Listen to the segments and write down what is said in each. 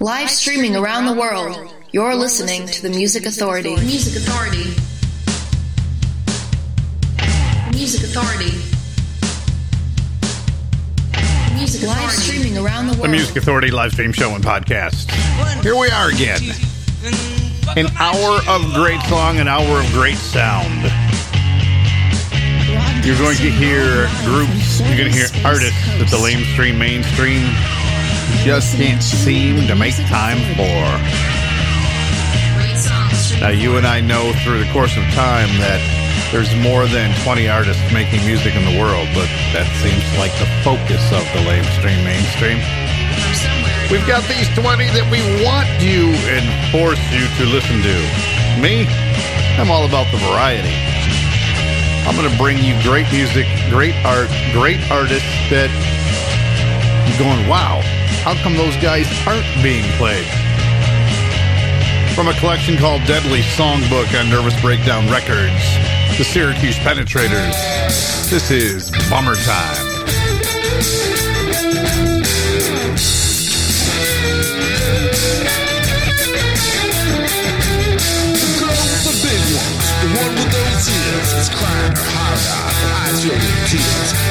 Live streaming around the world, you're listening to the Music Authority. Music Authority. Music Authority. Music Live streaming around the world. The. Music Authority live stream show and podcast. Here we are again. An hour of great song, an hour of great sound. You're going to hear groups, you're going to hear artists that the lamestream mainstream just can't seem to make time for. Now, you and I know through the course of time that there's more than 20 artists making music in the world, but that seems like the focus of the lamestream mainstream. We've got these 20 that we want you and force you to listen to. Me, I'm all about the variety. I'm going to bring you great music, great art, great artists that you're going, wow, how come those guys aren't being played? From a collection called Deadly Songbook on Nervous Breakdown Records, the Syracuse Penetrators, this is Bummer Time. crying her heart out, eyes filled with tears.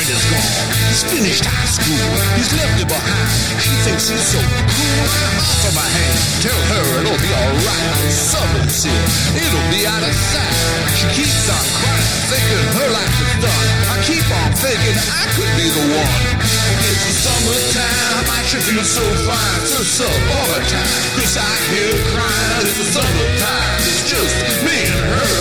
The boyfriend is gone, he's finished high school, he's left her behind. She thinks he's so cool. Offer my hand, tell her it'll be alright. Summer's here, it'll be out of sight. She keeps on crying, thinking her life is done. I keep on thinking I could be the one. It's the summertime, I should feel so fine. So summertime, cause I hear crying. It's the summertime, it's just me and her.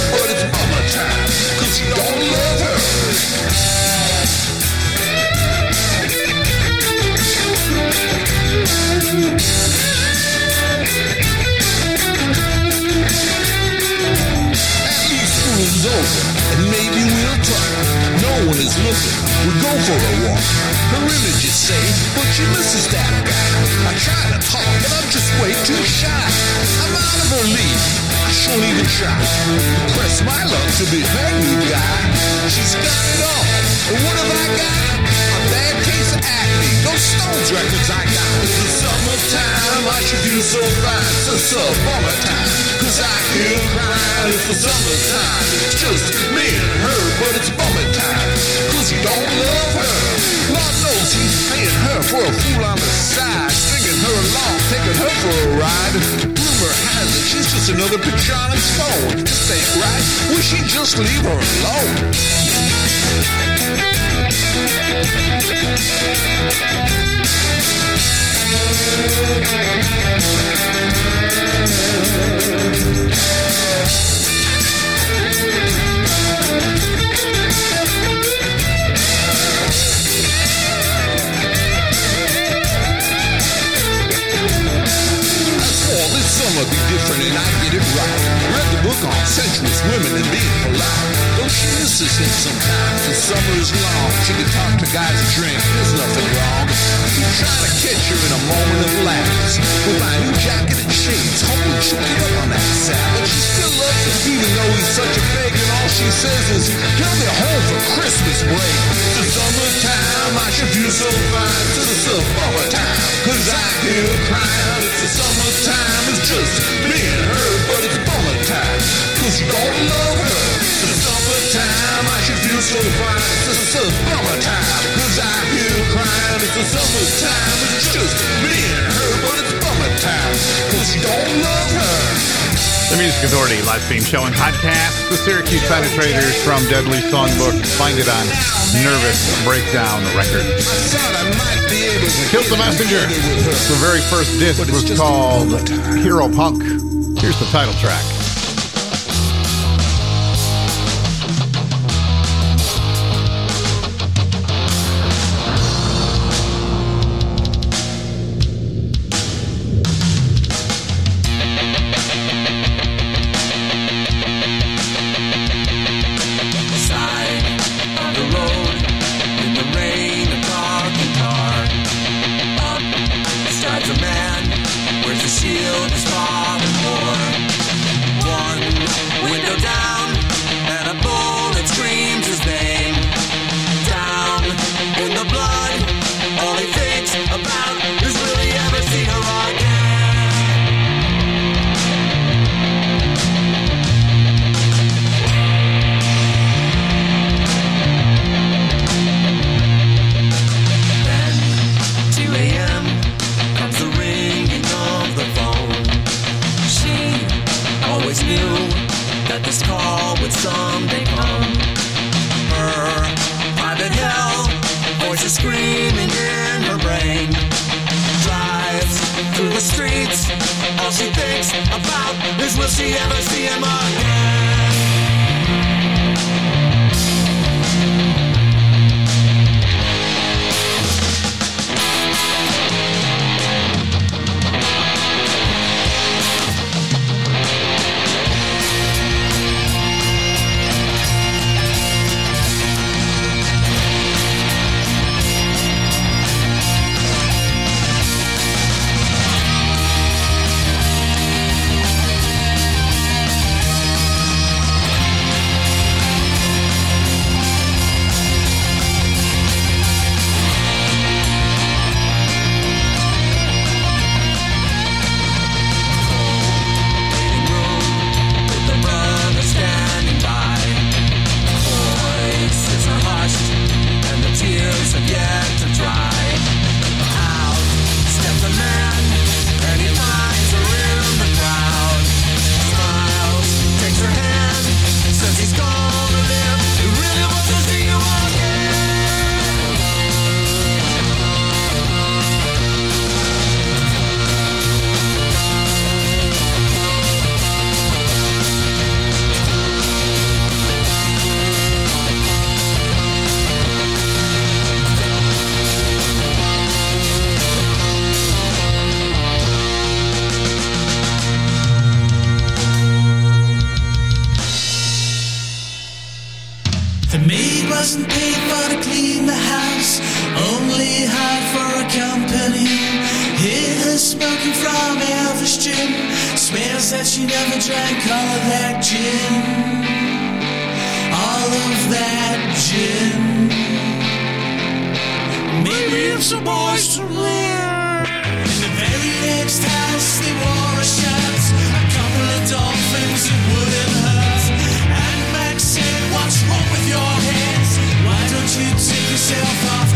Press my luck to be her new guy. She's got it all, and what have I got? A bad case of acne, those Stones records I got. It's the summertime, I should feel so fine. So summer time, cause I her crying. It's the summertime, it's just me and her, but it's bummer time, cause he don't love her. Lord knows he's paying her for a fool on the side, stringing her along, taking her for a ride. Has it she's just another his phone. This ain't right, we should just leave her alone. Summer be different and I'd get it right. Read the book on sensuous women and being polite. Though she misses him sometimes, the summer is long. She can talk to guys and drink, there's nothing wrong. We try to catch her in a moment of lapse. With my new jacket and shades, hoping she'll get up on that Sabbath. She still loves him, even though he's such a pig, and all she says is, he'll be home for Christmas break. The summertime, I should feel so fine. To the summertime, cause I hear crying. It's the summertime, just me and her, but it's bummer time, cause you don't love her. It's the summertime, I should feel so fine. It's the summertime, cause I hear crying. It's the summertime, it's just me and her, but it's bummer time, cause you don't love her. The Music Authority live stream show and podcast. The Syracuse Penetrators from Deadly Songbook. Find it on Nervous Breakdown Records. Kilt the Messenger. The very first disc was called. Hero Punk. Here's the title track. Yourself off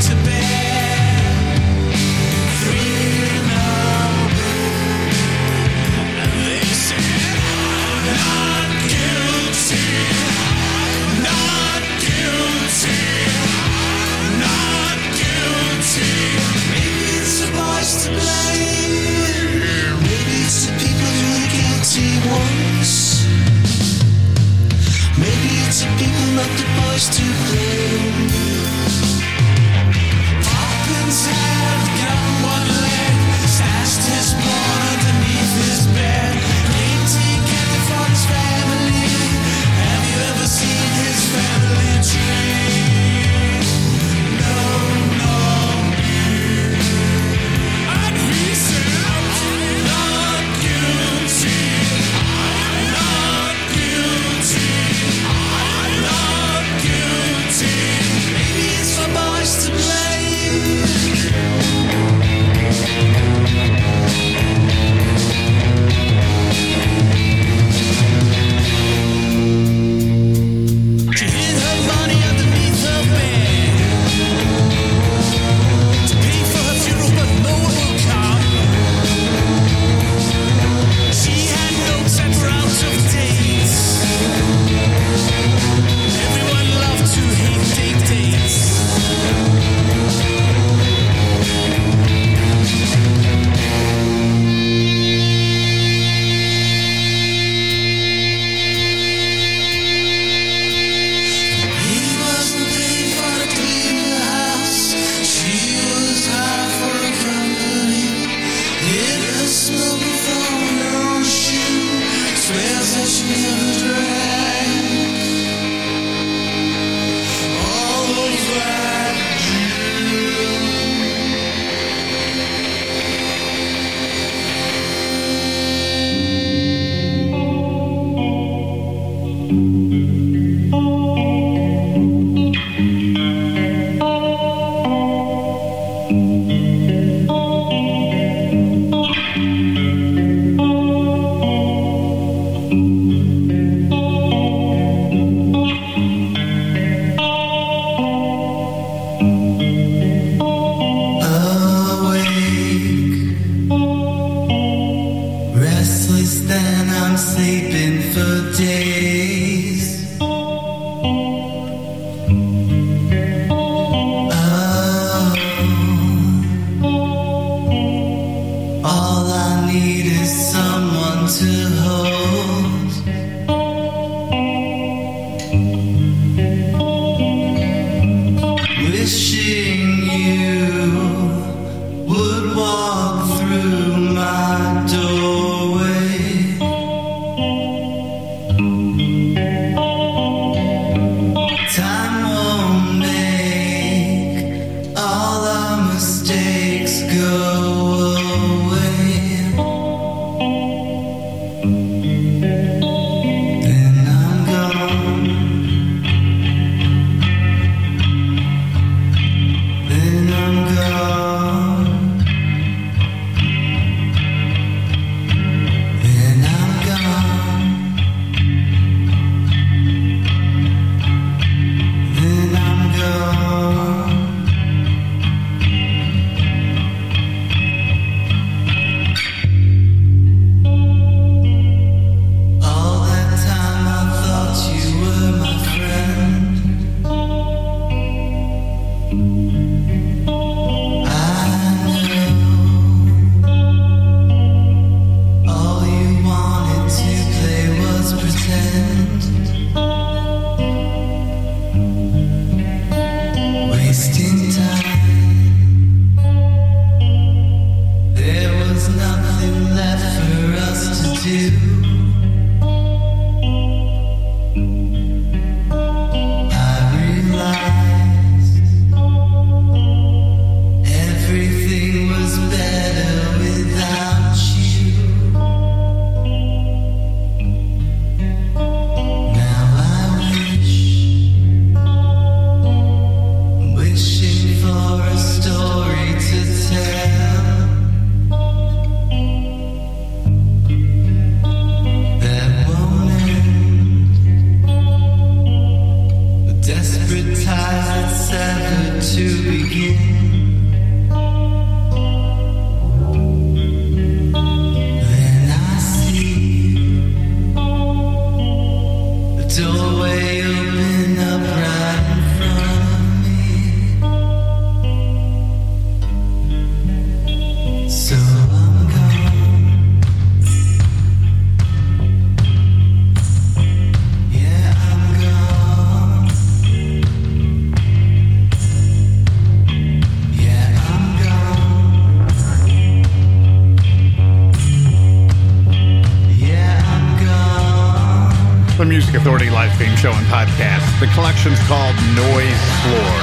Authority live stream show and podcast. The collection's called Noise Floor.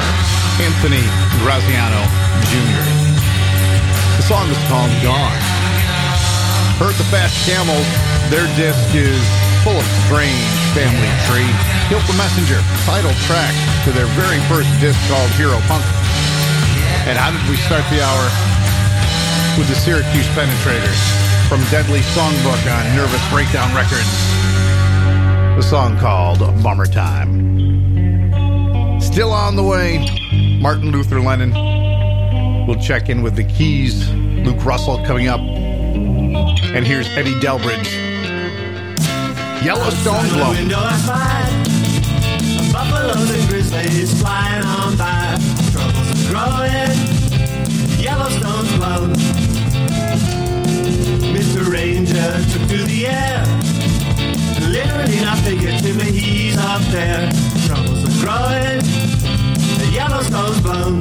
Anthony Graziano Jr. The song is called Gone. Heard the Fast Camels. Their disc is full of strange family tree. Kilt the Messenger, title track to their very first disc called Hero Punk. And how did we start the hour? With the Syracuse Penetrators from Deadly Songbook on Nervous Breakdown Records the song called Bummer Time. Still on the way, Martin Luther Lennon. We'll check in with the Keys, Luke Russell coming up. And here's Eddy Delbridge. Yellowstone Glow. window I find buffaloes and grizzlies flying on by. Troubles are growing, Yellowstone's blown. Mr. Ranger took to the air. Literally not to to me, he's up there. Troubles are growing, the Yellowstone's blown.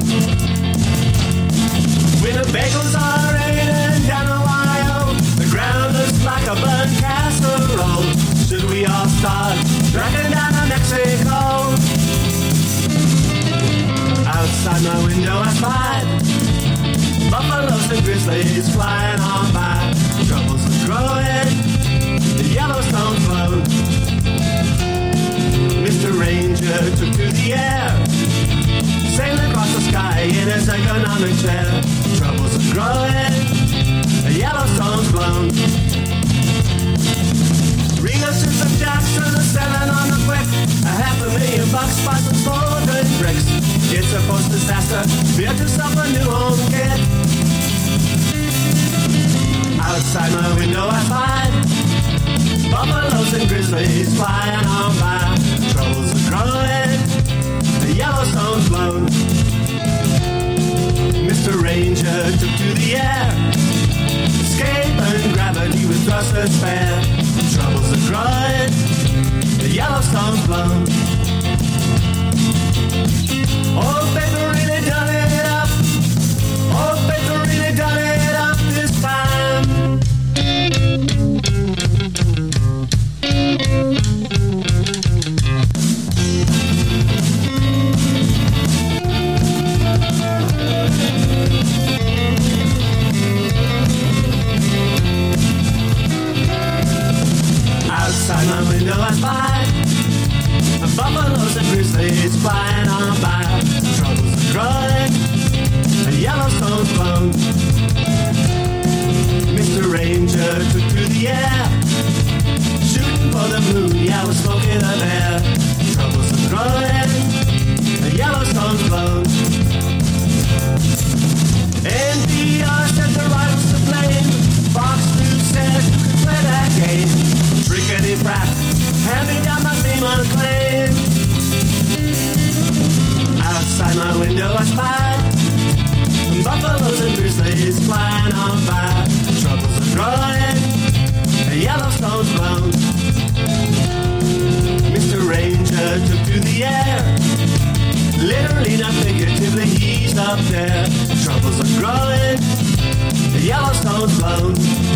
Winnebago's are raining down Ohio. The ground looks like a burnt casserole. Should we all start driving down to Mexico? Outside my window I spy buffaloes and grizzlies flying on by. Troubles are growing, the Yellowstone's blown. Mr. Ranger took to the air, sailing across the sky in his economic chair. Troubles are growing, Yellowstone's blown. Ringo Simpson Jackson is selling on the quick. A half a million bucks by some smoldering bricks. It's a post disaster. Build yourself a new home, kid. Outside my window I find buffaloes and grizzlies flying on by. Troubles are growing. The Yellowstone's blown. Mr. Ranger took to the air. Escape search fair. Troubles are growing, the Yellowstone's blown. Oh, paper really done it And flying on by. Troubles are growing And Yellowstone's blown Mr. Ranger took to the air Shooting for the moon, yeah, we're smoking up air Troubles are growing And Yellowstone's blown NPR said the rivals to blame Fox News said you could play that game. Trickety brat, hand me down my fame unclaimed outside my window I spy Buffaloes and grizzlies flying on by. Troubles are growing, the Yellowstone's blown. Mr. Ranger took to the air. Literally, not figuratively, he's up there. Troubles are growing, the Yellowstone's blown.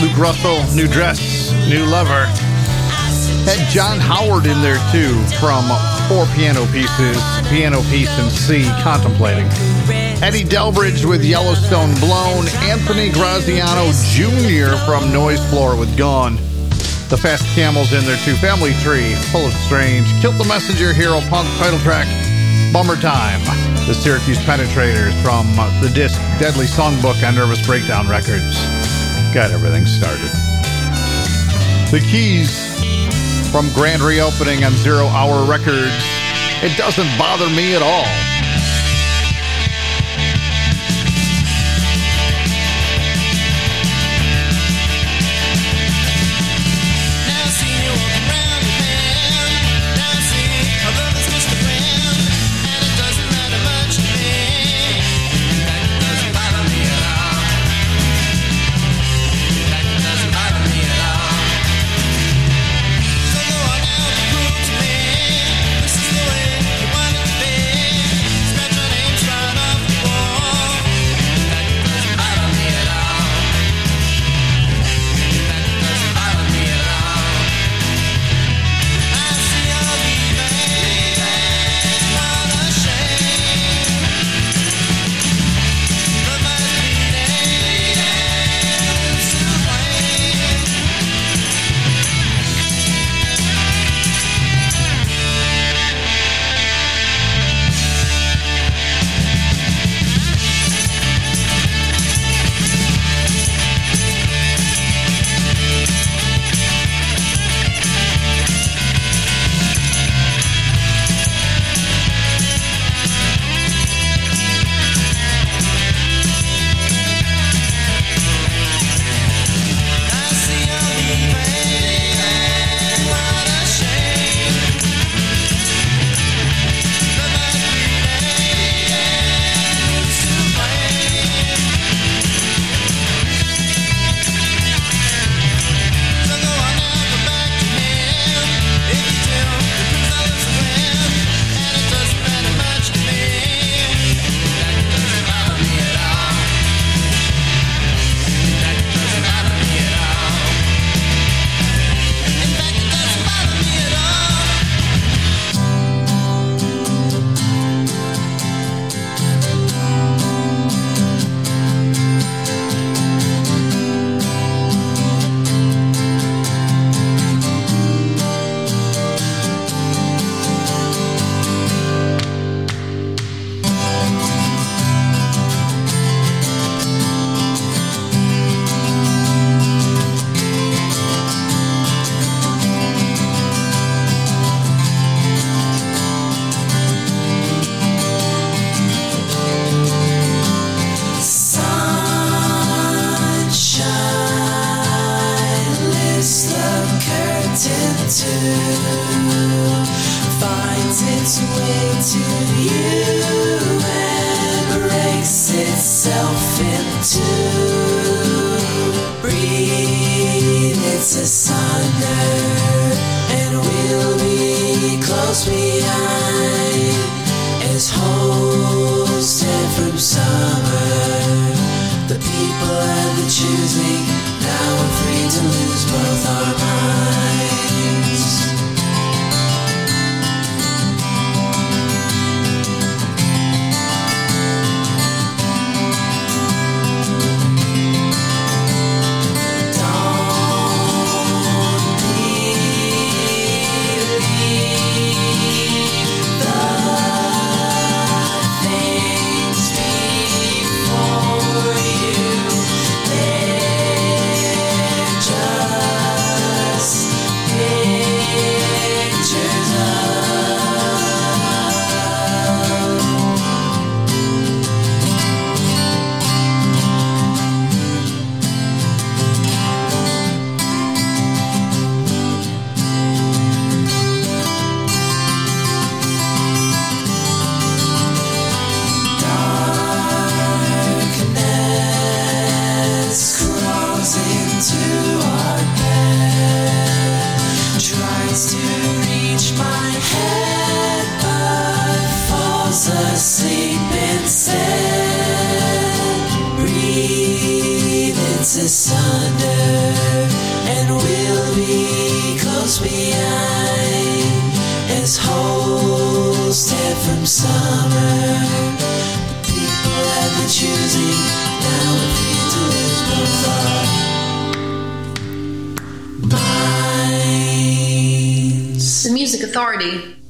Luke Russell, new dress, new lover. Had John Howard in there too from four piano pieces, piano piece and C, contemplating. Eddy Delbridge with Yellowstone Blown, Anthony Graziano Jr. from Noise Floor with Gone. The Fast Camels in their two family tree, full of strange. Kilt the Messenger, Hero Punk title track, Bummer Time. The Syracuse Penetrators from the disc Deadly Songbook on Nervous Breakdown Records got everything started. The keys from grand reopening on Zero Hour Records. It doesn't bother me at all. party.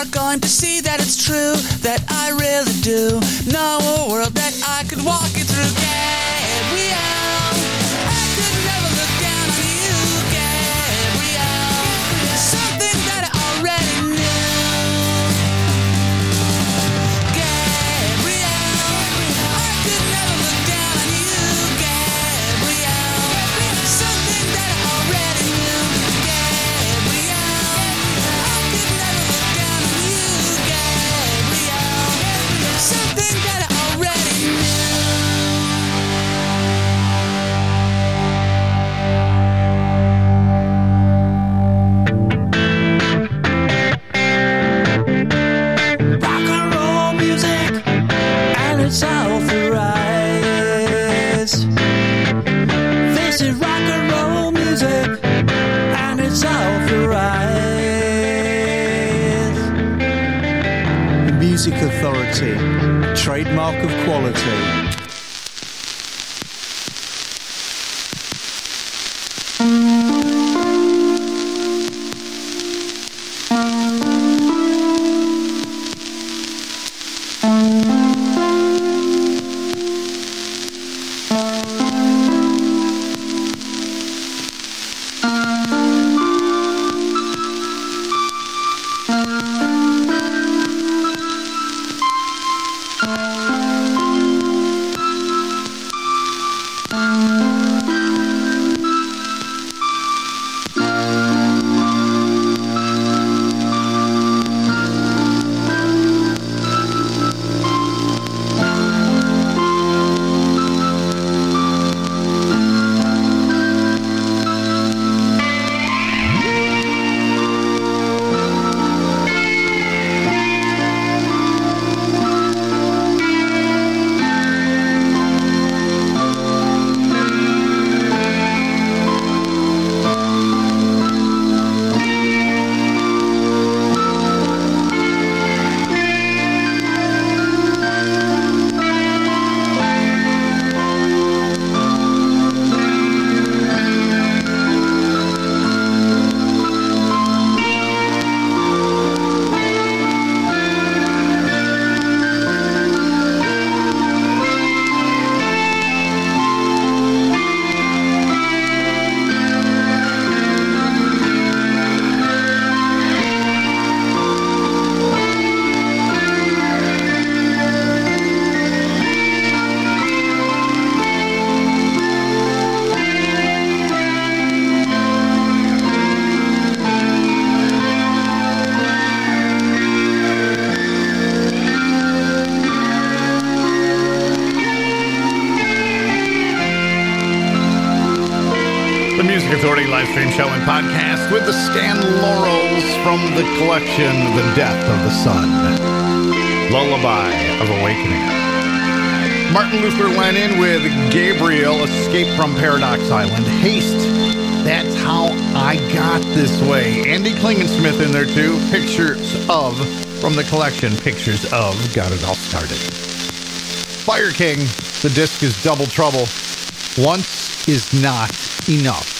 are going to see that it's true, that I really do. The Music Authority live stream show and podcast with the Stan Laurels from the collection The Death of the Sun. Lullaby of Awakening. Martin Luther Lennon with Gabriel, Escape from Paradox Island. Haste. That's how I got this way. Andy Klingensmith in there too. Pictures of from the collection. Pictures of got it all started. Fire King. The disc is Double Trouble. Once is not enough.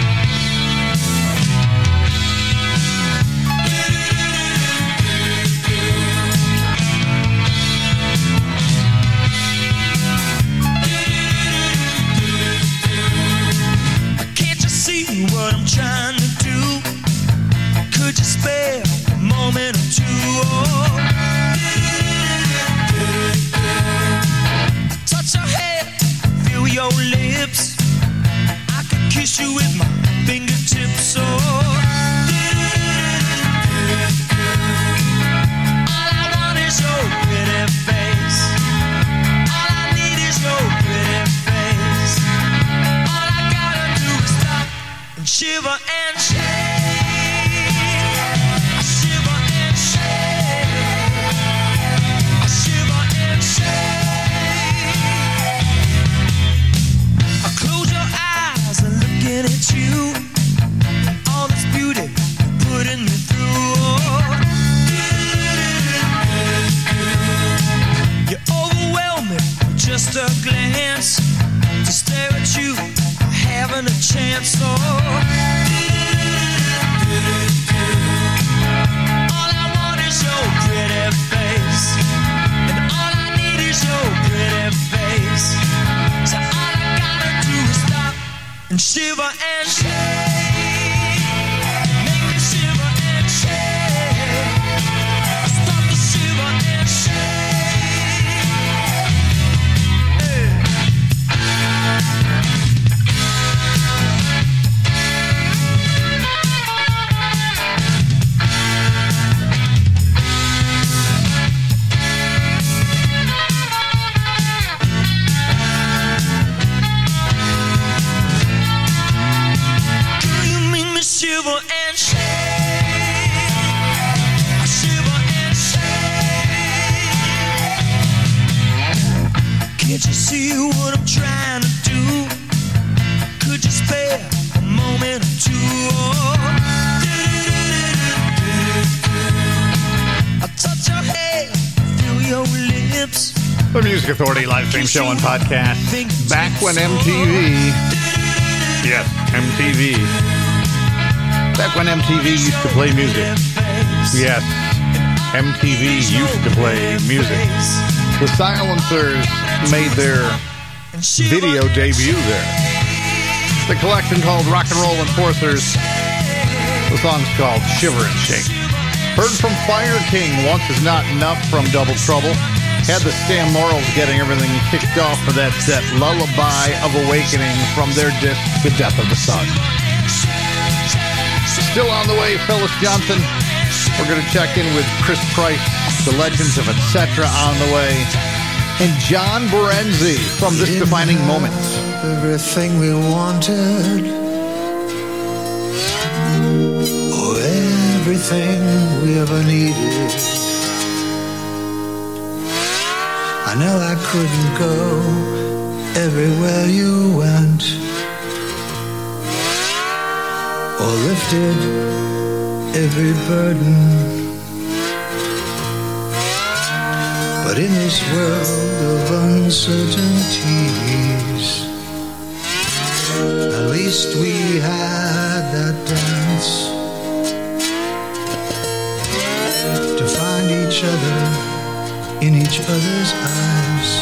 Authority live stream show and podcast. Back when MTV. Yes, MTV. Back when MTV used to play music. Yes, MTV used to play music. The Silencers made their video debut there. The collection called Rock and Roll Enforcers. The song's called Shiver and Shake. Heard from Fire King, Once Is Not Enough from Double Trouble. Had the Stan Laurels getting everything kicked off for that set, Lullaby of Awakening from their disc, The Death of the Sun. Still on the way, Phyllis Johnson. We're going to check in with Chris Price, The Legends of Etc. on the way. And John Berenzi from This Defining Moment. Everything we wanted. Oh, everything we ever needed. I know I couldn't go everywhere you went. Or lifted every burden. But in this world of uncertainties, at least we had that dance to find each other in each other's eyes.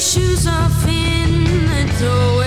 Shoes off in the doorway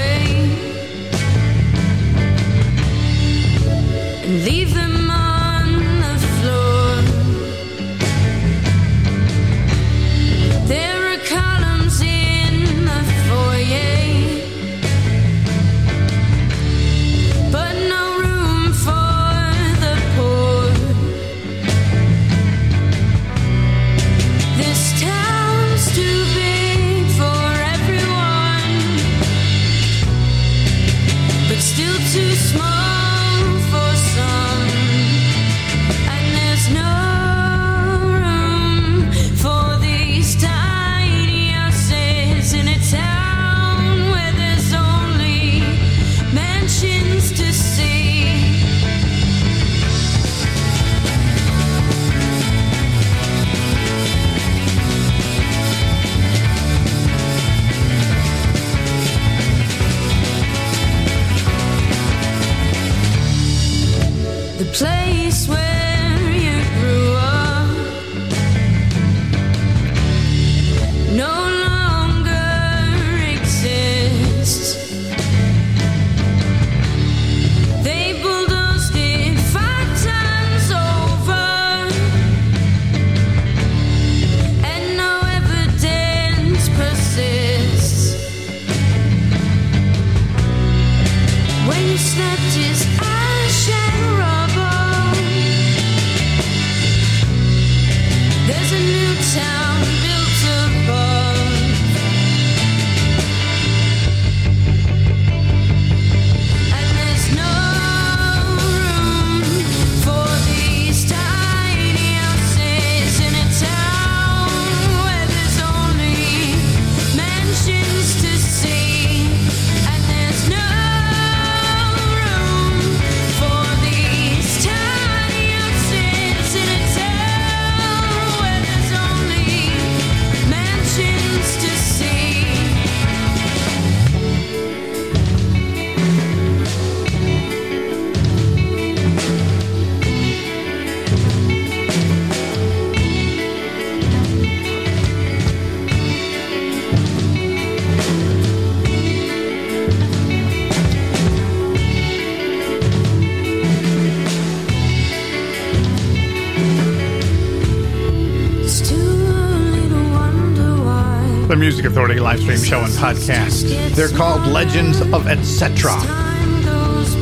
Music Authority live stream show and podcast. They're called Legends of Etc.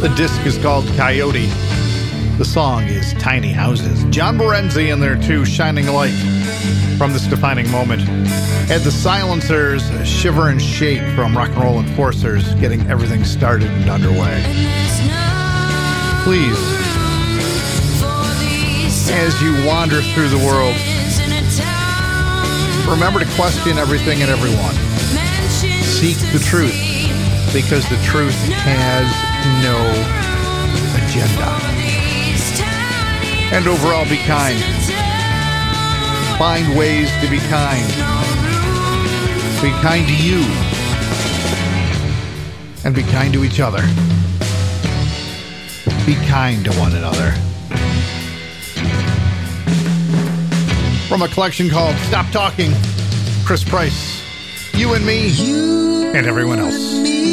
The disc is called Coyote. The song is Tiny Houses. John Morenzi and their two Shining Light from this defining moment. Had the silencers Shiver and Shake from Rock and Roll Enforcers getting everything started and underway. Please, as you wander through the world, remember to question everything and everyone. Seek the truth because the truth has no agenda. And overall, be kind. Find ways to be kind. Be kind to you. And be kind to each other. Be kind to one another. From a collection called Stop Talking, Chris Price, You and Me, and everyone else. Everyone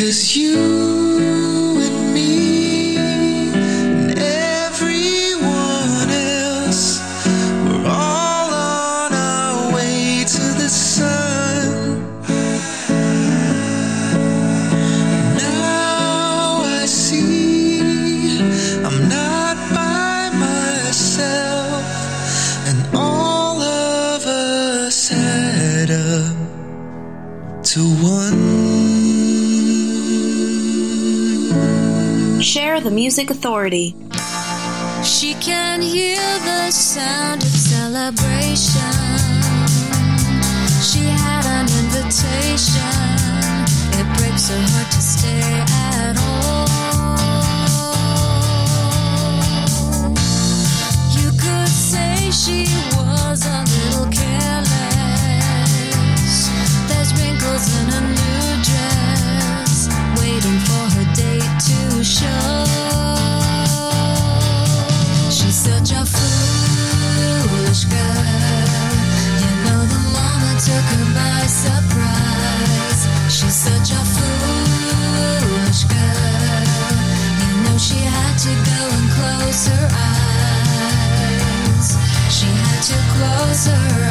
Cause you Music Authority. She can hear the sound of celebration. She had an invitation. It breaks her heart to stay at home. You could say she was a little careless. There's wrinkles in her new dress, waiting for her date to show. closer.